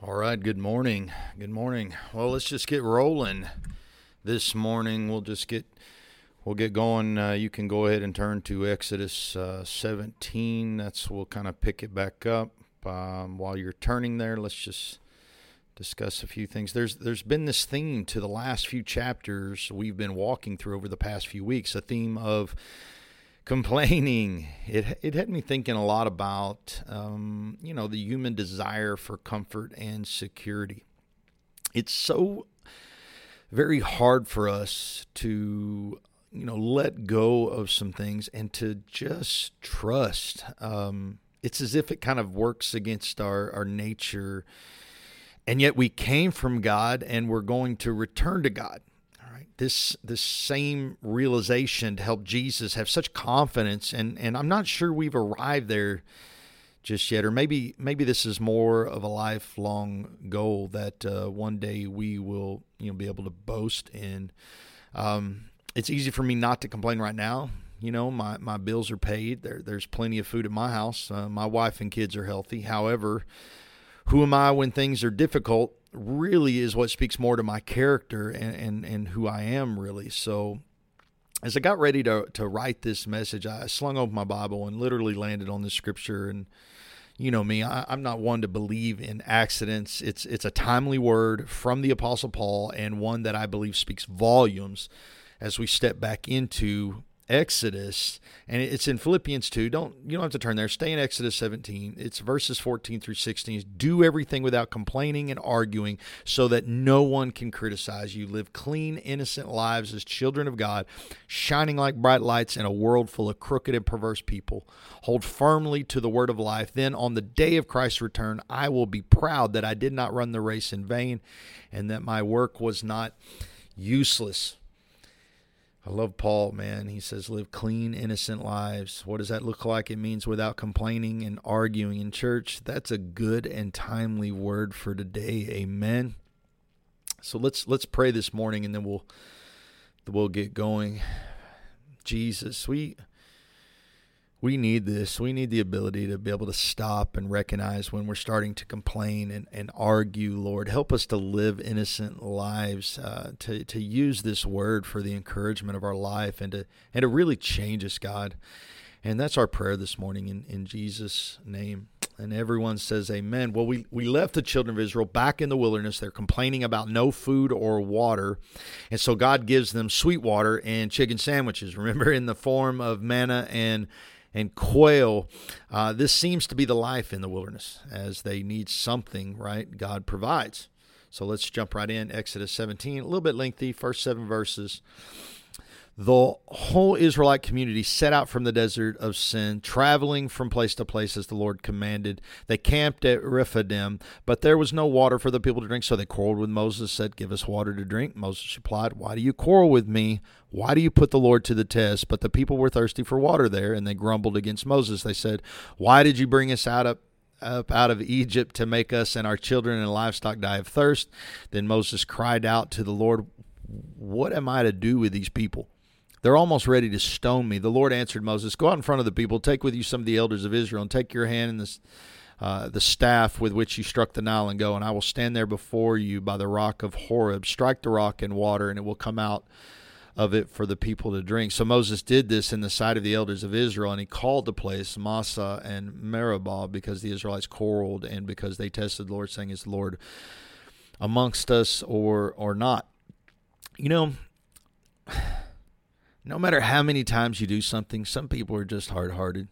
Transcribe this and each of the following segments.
All right, good morning. Good morning. Well, let's just get rolling this morning. We'll just get we'll get going. Uh, you can go ahead and turn to Exodus uh, 17. That's we'll kind of pick it back up. Um, while you're turning there, let's just discuss a few things. There's there's been this theme to the last few chapters we've been walking through over the past few weeks, a theme of complaining. It it had me thinking a lot about um, you know the human desire for comfort and security. It's so very hard for us to you know let go of some things and to just trust. Um, it's as if it kind of works against our our nature, and yet we came from God and we're going to return to God this this same realization to help Jesus have such confidence. And and I'm not sure we've arrived there just yet or maybe maybe this is more of a lifelong goal that uh, one day we will you know be able to boast in. Um, it's easy for me not to complain right now. You know my my bills are paid. There there's plenty of food at my house. Uh, my wife and kids are healthy. However who am I when things are difficult really is what speaks more to my character and, and, and who I am really. So as I got ready to, to write this message, I slung open my Bible and literally landed on the scripture. And you know me, I, am not one to believe in accidents. It's it's a timely word from the Apostle Paul and one that I believe speaks volumes as we step back into Exodus, and it's in Philippians 2. Don't you don't have to turn there. Stay in Exodus 17. It's verses 14 through 16. Do everything without complaining and arguing, so that no one can criticize you. Live clean, innocent lives as children of God, shining like bright lights in a world full of crooked and perverse people. Hold firmly to the word of life. Then on the day of Christ's return, I will be proud that I did not run the race in vain and that my work was not useless. I love Paul, man. He says, live clean, innocent lives. What does that look like? It means without complaining and arguing in church. That's a good and timely word for today. Amen. So let's let's pray this morning and then we'll we'll get going. Jesus, we we need this. We need the ability to be able to stop and recognize when we're starting to complain and, and argue, Lord. Help us to live innocent lives, uh, to, to use this word for the encouragement of our life and to, and to really change us, God. And that's our prayer this morning in, in Jesus' name. And everyone says amen. Well, we, we left the children of Israel back in the wilderness. They're complaining about no food or water. And so God gives them sweet water and chicken sandwiches, remember, in the form of manna and and quail. Uh, this seems to be the life in the wilderness as they need something, right? God provides. So let's jump right in. Exodus 17, a little bit lengthy, first seven verses the whole Israelite community set out from the desert of sin, traveling from place to place as the Lord commanded. They camped at Rephidim, but there was no water for the people to drink, so they quarreled with Moses, said, Give us water to drink. Moses replied, Why do you quarrel with me? Why do you put the Lord to the test? But the people were thirsty for water there, and they grumbled against Moses. They said, Why did you bring us out up out of Egypt to make us and our children and livestock die of thirst? Then Moses cried out to the Lord, What am I to do with these people? They're almost ready to stone me. The Lord answered Moses, Go out in front of the people, take with you some of the elders of Israel, and take your hand in this, uh, the staff with which you struck the Nile, and go. And I will stand there before you by the rock of Horeb. Strike the rock in water, and it will come out of it for the people to drink. So Moses did this in the sight of the elders of Israel, and he called the place Massah and Meribah because the Israelites quarreled and because they tested the Lord, saying, Is the Lord amongst us or or not? You know, no matter how many times you do something, some people are just hard hearted.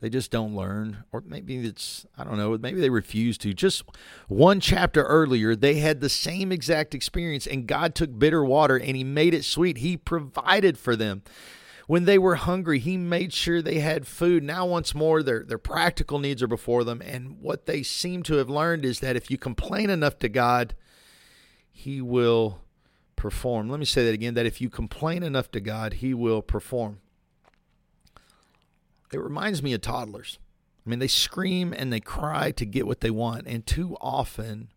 They just don't learn. Or maybe it's, I don't know, maybe they refuse to. Just one chapter earlier, they had the same exact experience, and God took bitter water and He made it sweet. He provided for them. When they were hungry, He made sure they had food. Now, once more, their, their practical needs are before them. And what they seem to have learned is that if you complain enough to God, He will perform. Let me say that again that if you complain enough to God, He will perform. It reminds me of toddlers. I mean, they scream and they cry to get what they want. And too often,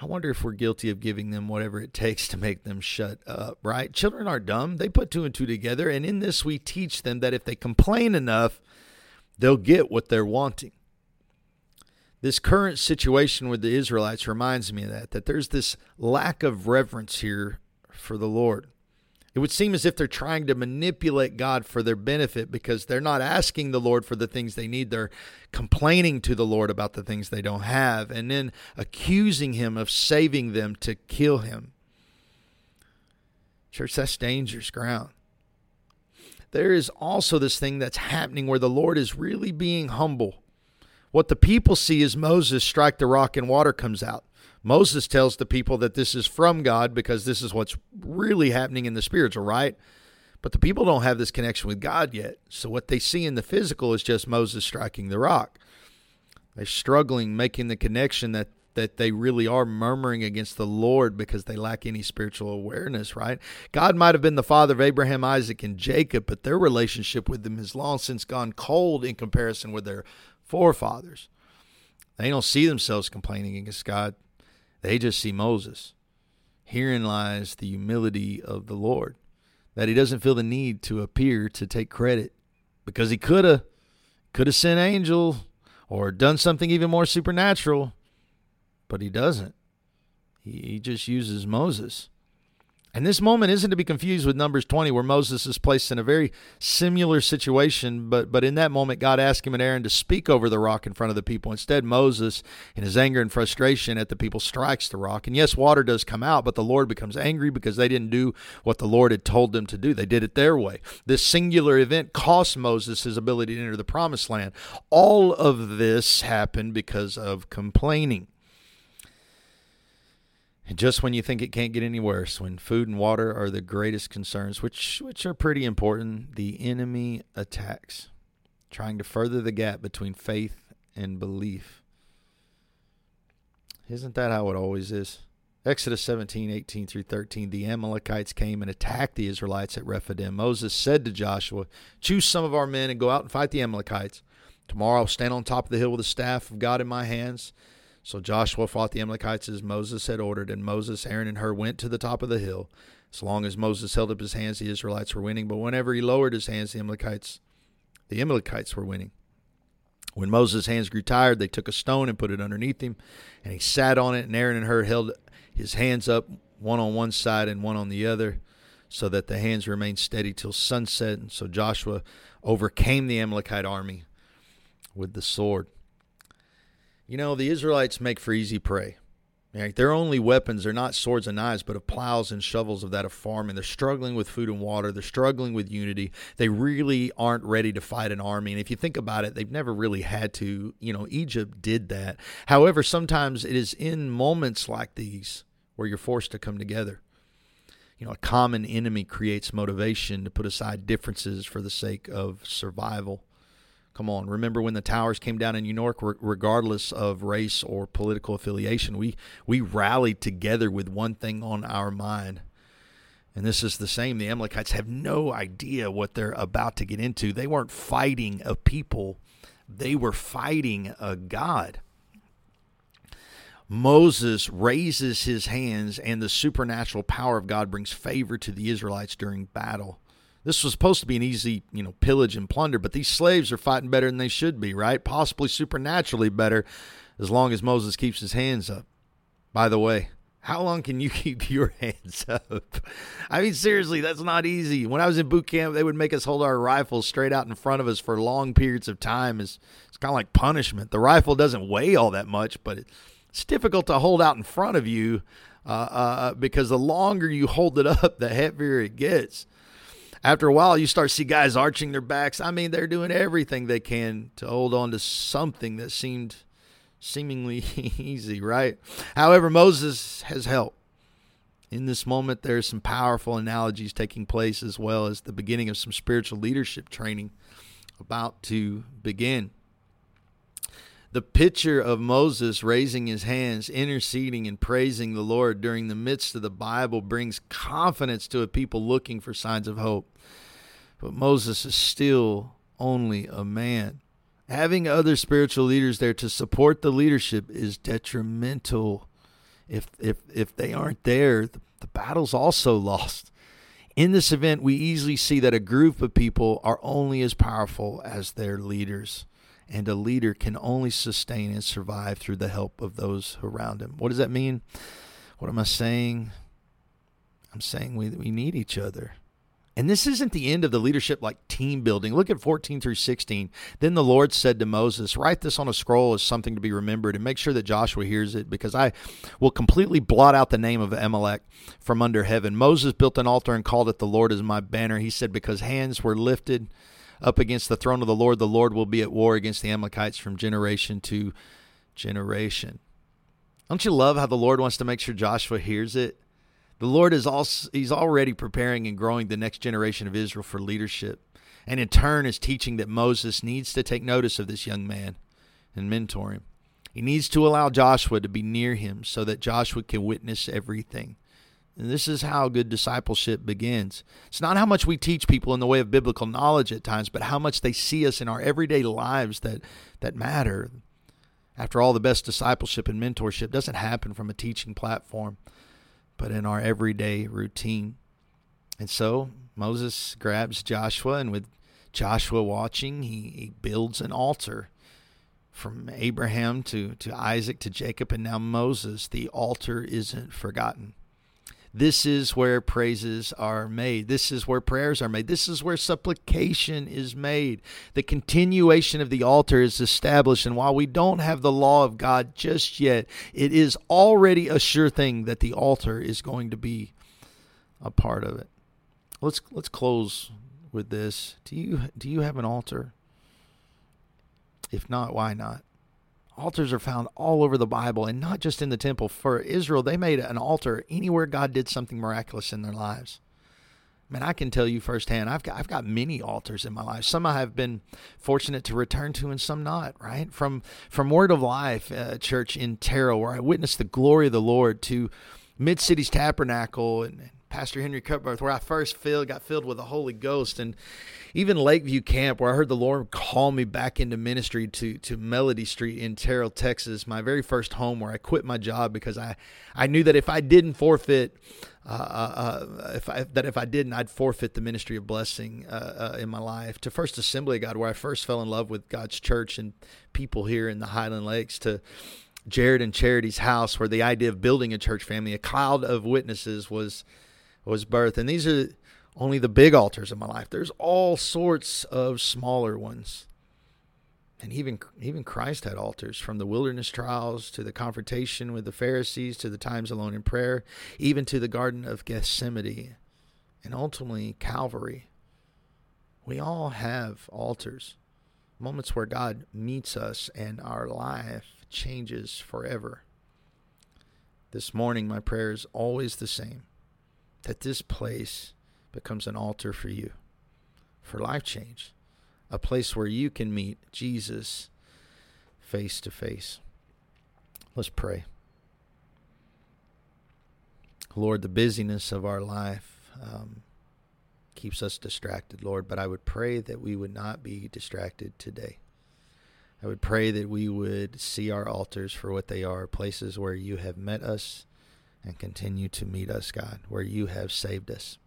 I wonder if we're guilty of giving them whatever it takes to make them shut up, right? Children are dumb. They put two and two together. And in this, we teach them that if they complain enough, they'll get what they're wanting. This current situation with the Israelites reminds me of that, that there's this lack of reverence here for the Lord. It would seem as if they're trying to manipulate God for their benefit because they're not asking the Lord for the things they need. They're complaining to the Lord about the things they don't have and then accusing Him of saving them to kill Him. Church, that's dangerous ground. There is also this thing that's happening where the Lord is really being humble what the people see is Moses strike the rock and water comes out. Moses tells the people that this is from God because this is what's really happening in the spiritual, right? But the people don't have this connection with God yet. So what they see in the physical is just Moses striking the rock. They're struggling making the connection that that they really are murmuring against the Lord because they lack any spiritual awareness, right? God might have been the father of Abraham, Isaac, and Jacob, but their relationship with him has long since gone cold in comparison with their forefathers. They don't see themselves complaining against God, they just see Moses. Herein lies the humility of the Lord, that he doesn't feel the need to appear to take credit because he could have could have sent angel or done something even more supernatural, but he doesn't. He, he just uses Moses. And this moment isn't to be confused with Numbers 20, where Moses is placed in a very similar situation. But, but in that moment, God asked him and Aaron to speak over the rock in front of the people. Instead, Moses, in his anger and frustration at the people, strikes the rock. And yes, water does come out, but the Lord becomes angry because they didn't do what the Lord had told them to do. They did it their way. This singular event cost Moses his ability to enter the promised land. All of this happened because of complaining. Just when you think it can't get any worse, when food and water are the greatest concerns, which which are pretty important, the enemy attacks, trying to further the gap between faith and belief. Isn't that how it always is? Exodus 17, 18 through 13, the Amalekites came and attacked the Israelites at Rephidim. Moses said to Joshua, Choose some of our men and go out and fight the Amalekites. Tomorrow I'll stand on top of the hill with the staff of God in my hands so Joshua fought the Amalekites as Moses had ordered, and Moses, Aaron, and Hur went to the top of the hill. As long as Moses held up his hands, the Israelites were winning, but whenever he lowered his hands, the Amalekites, the Amalekites were winning. When Moses' hands grew tired, they took a stone and put it underneath him, and he sat on it. And Aaron and Hur held his hands up, one on one side and one on the other, so that the hands remained steady till sunset. And so Joshua overcame the Amalekite army with the sword. You know, the Israelites make for easy prey. Their only weapons are not swords and knives, but of plows and shovels of that of farming. They're struggling with food and water. They're struggling with unity. They really aren't ready to fight an army. And if you think about it, they've never really had to. You know, Egypt did that. However, sometimes it is in moments like these where you're forced to come together. You know, a common enemy creates motivation to put aside differences for the sake of survival. Come on, remember when the towers came down in New York, regardless of race or political affiliation, we we rallied together with one thing on our mind. And this is the same. The Amalekites have no idea what they're about to get into. They weren't fighting a people, they were fighting a God. Moses raises his hands, and the supernatural power of God brings favor to the Israelites during battle. This was supposed to be an easy, you know, pillage and plunder, but these slaves are fighting better than they should be, right? Possibly supernaturally better as long as Moses keeps his hands up. By the way, how long can you keep your hands up? I mean, seriously, that's not easy. When I was in boot camp, they would make us hold our rifles straight out in front of us for long periods of time. It's, it's kind of like punishment. The rifle doesn't weigh all that much, but it's difficult to hold out in front of you uh, uh, because the longer you hold it up, the heavier it gets after a while, you start to see guys arching their backs. I mean, they're doing everything they can to hold on to something that seemed seemingly easy, right? However, Moses has help. In this moment, there are some powerful analogies taking place as well as the beginning of some spiritual leadership training about to begin the picture of Moses raising his hands, interceding, and praising the Lord during the midst of the Bible brings confidence to a people looking for signs of hope. But Moses is still only a man. Having other spiritual leaders there to support the leadership is detrimental. If if if they aren't there, the, the battle's also lost. In this event, we easily see that a group of people are only as powerful as their leaders. And a leader can only sustain and survive through the help of those around him. What does that mean? What am I saying? I'm saying we, we need each other. And this isn't the end of the leadership like team building. Look at 14 through 16. Then the Lord said to Moses, Write this on a scroll as something to be remembered and make sure that Joshua hears it because I will completely blot out the name of Amalek from under heaven. Moses built an altar and called it the Lord as my banner. He said, Because hands were lifted up against the throne of the Lord, the Lord will be at war against the Amalekites from generation to generation. Don't you love how the Lord wants to make sure Joshua hears it? The Lord is also he's already preparing and growing the next generation of Israel for leadership. And in turn is teaching that Moses needs to take notice of this young man and mentor him. He needs to allow Joshua to be near him so that Joshua can witness everything. And this is how good discipleship begins. It's not how much we teach people in the way of biblical knowledge at times, but how much they see us in our everyday lives that, that matter. After all, the best discipleship and mentorship doesn't happen from a teaching platform but in our everyday routine. And so Moses grabs Joshua, and with Joshua watching, he, he builds an altar from Abraham to, to Isaac to Jacob, and now Moses. The altar isn't forgotten. This is where praises are made. This is where prayers are made. This is where supplication is made. The continuation of the altar is established. And while we don't have the law of God just yet, it is already a sure thing that the altar is going to be a part of it. Let's let's close with this. Do you do you have an altar? If not, why not? Altars are found all over the Bible and not just in the temple. For Israel, they made an altar anywhere God did something miraculous in their lives. Man, I can tell you firsthand, I've got I've got many altars in my life. Some I have been fortunate to return to, and some not. Right from from Word of Life uh, Church in Terrell, where I witnessed the glory of the Lord, to Mid Cities Tabernacle and Pastor Henry Cutbirth, where I first filled, got filled with the Holy Ghost, and even Lakeview Camp, where I heard the Lord call me back into ministry to to Melody Street in Terrell, Texas, my very first home, where I quit my job because I I knew that if I didn't forfeit, uh, uh, uh if I, that if I didn't, I'd forfeit the ministry of blessing uh, uh, in my life. To First Assembly of God, where I first fell in love with God's church and people here in the Highland Lakes, to Jared and Charity's house, where the idea of building a church family, a cloud of witnesses was was birth. And these are only the big altars in my life. There's all sorts of smaller ones. And even even Christ had altars from the wilderness trials to the confrontation with the Pharisees to the times alone in prayer, even to the Garden of Gethsemane and ultimately Calvary. We all have altars, moments where God meets us and our life changes forever. This morning, my prayer is always the same that this place becomes an altar for you, for life change, a place where you can meet Jesus face to face. Let's pray. Lord, the busyness of our life um, keeps us distracted, Lord, but I would pray that we would not be distracted today. I would pray that we would see our altars for what they are places where you have met us and continue to meet us, God, where you have saved us.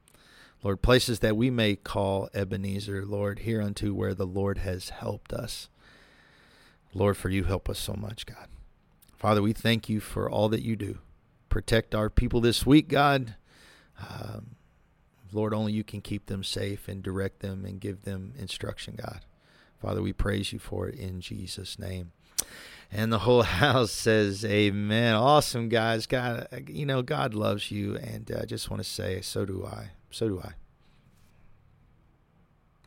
Lord, places that we may call Ebenezer, Lord, hereunto where the Lord has helped us. Lord, for you help us so much, God. Father, we thank you for all that you do. Protect our people this week, God. Um, Lord, only you can keep them safe and direct them and give them instruction, God. Father, we praise you for it in Jesus' name. And the whole house says, Amen. Awesome, guys. God, you know, God loves you. And uh, I just want to say, so do I. So do I.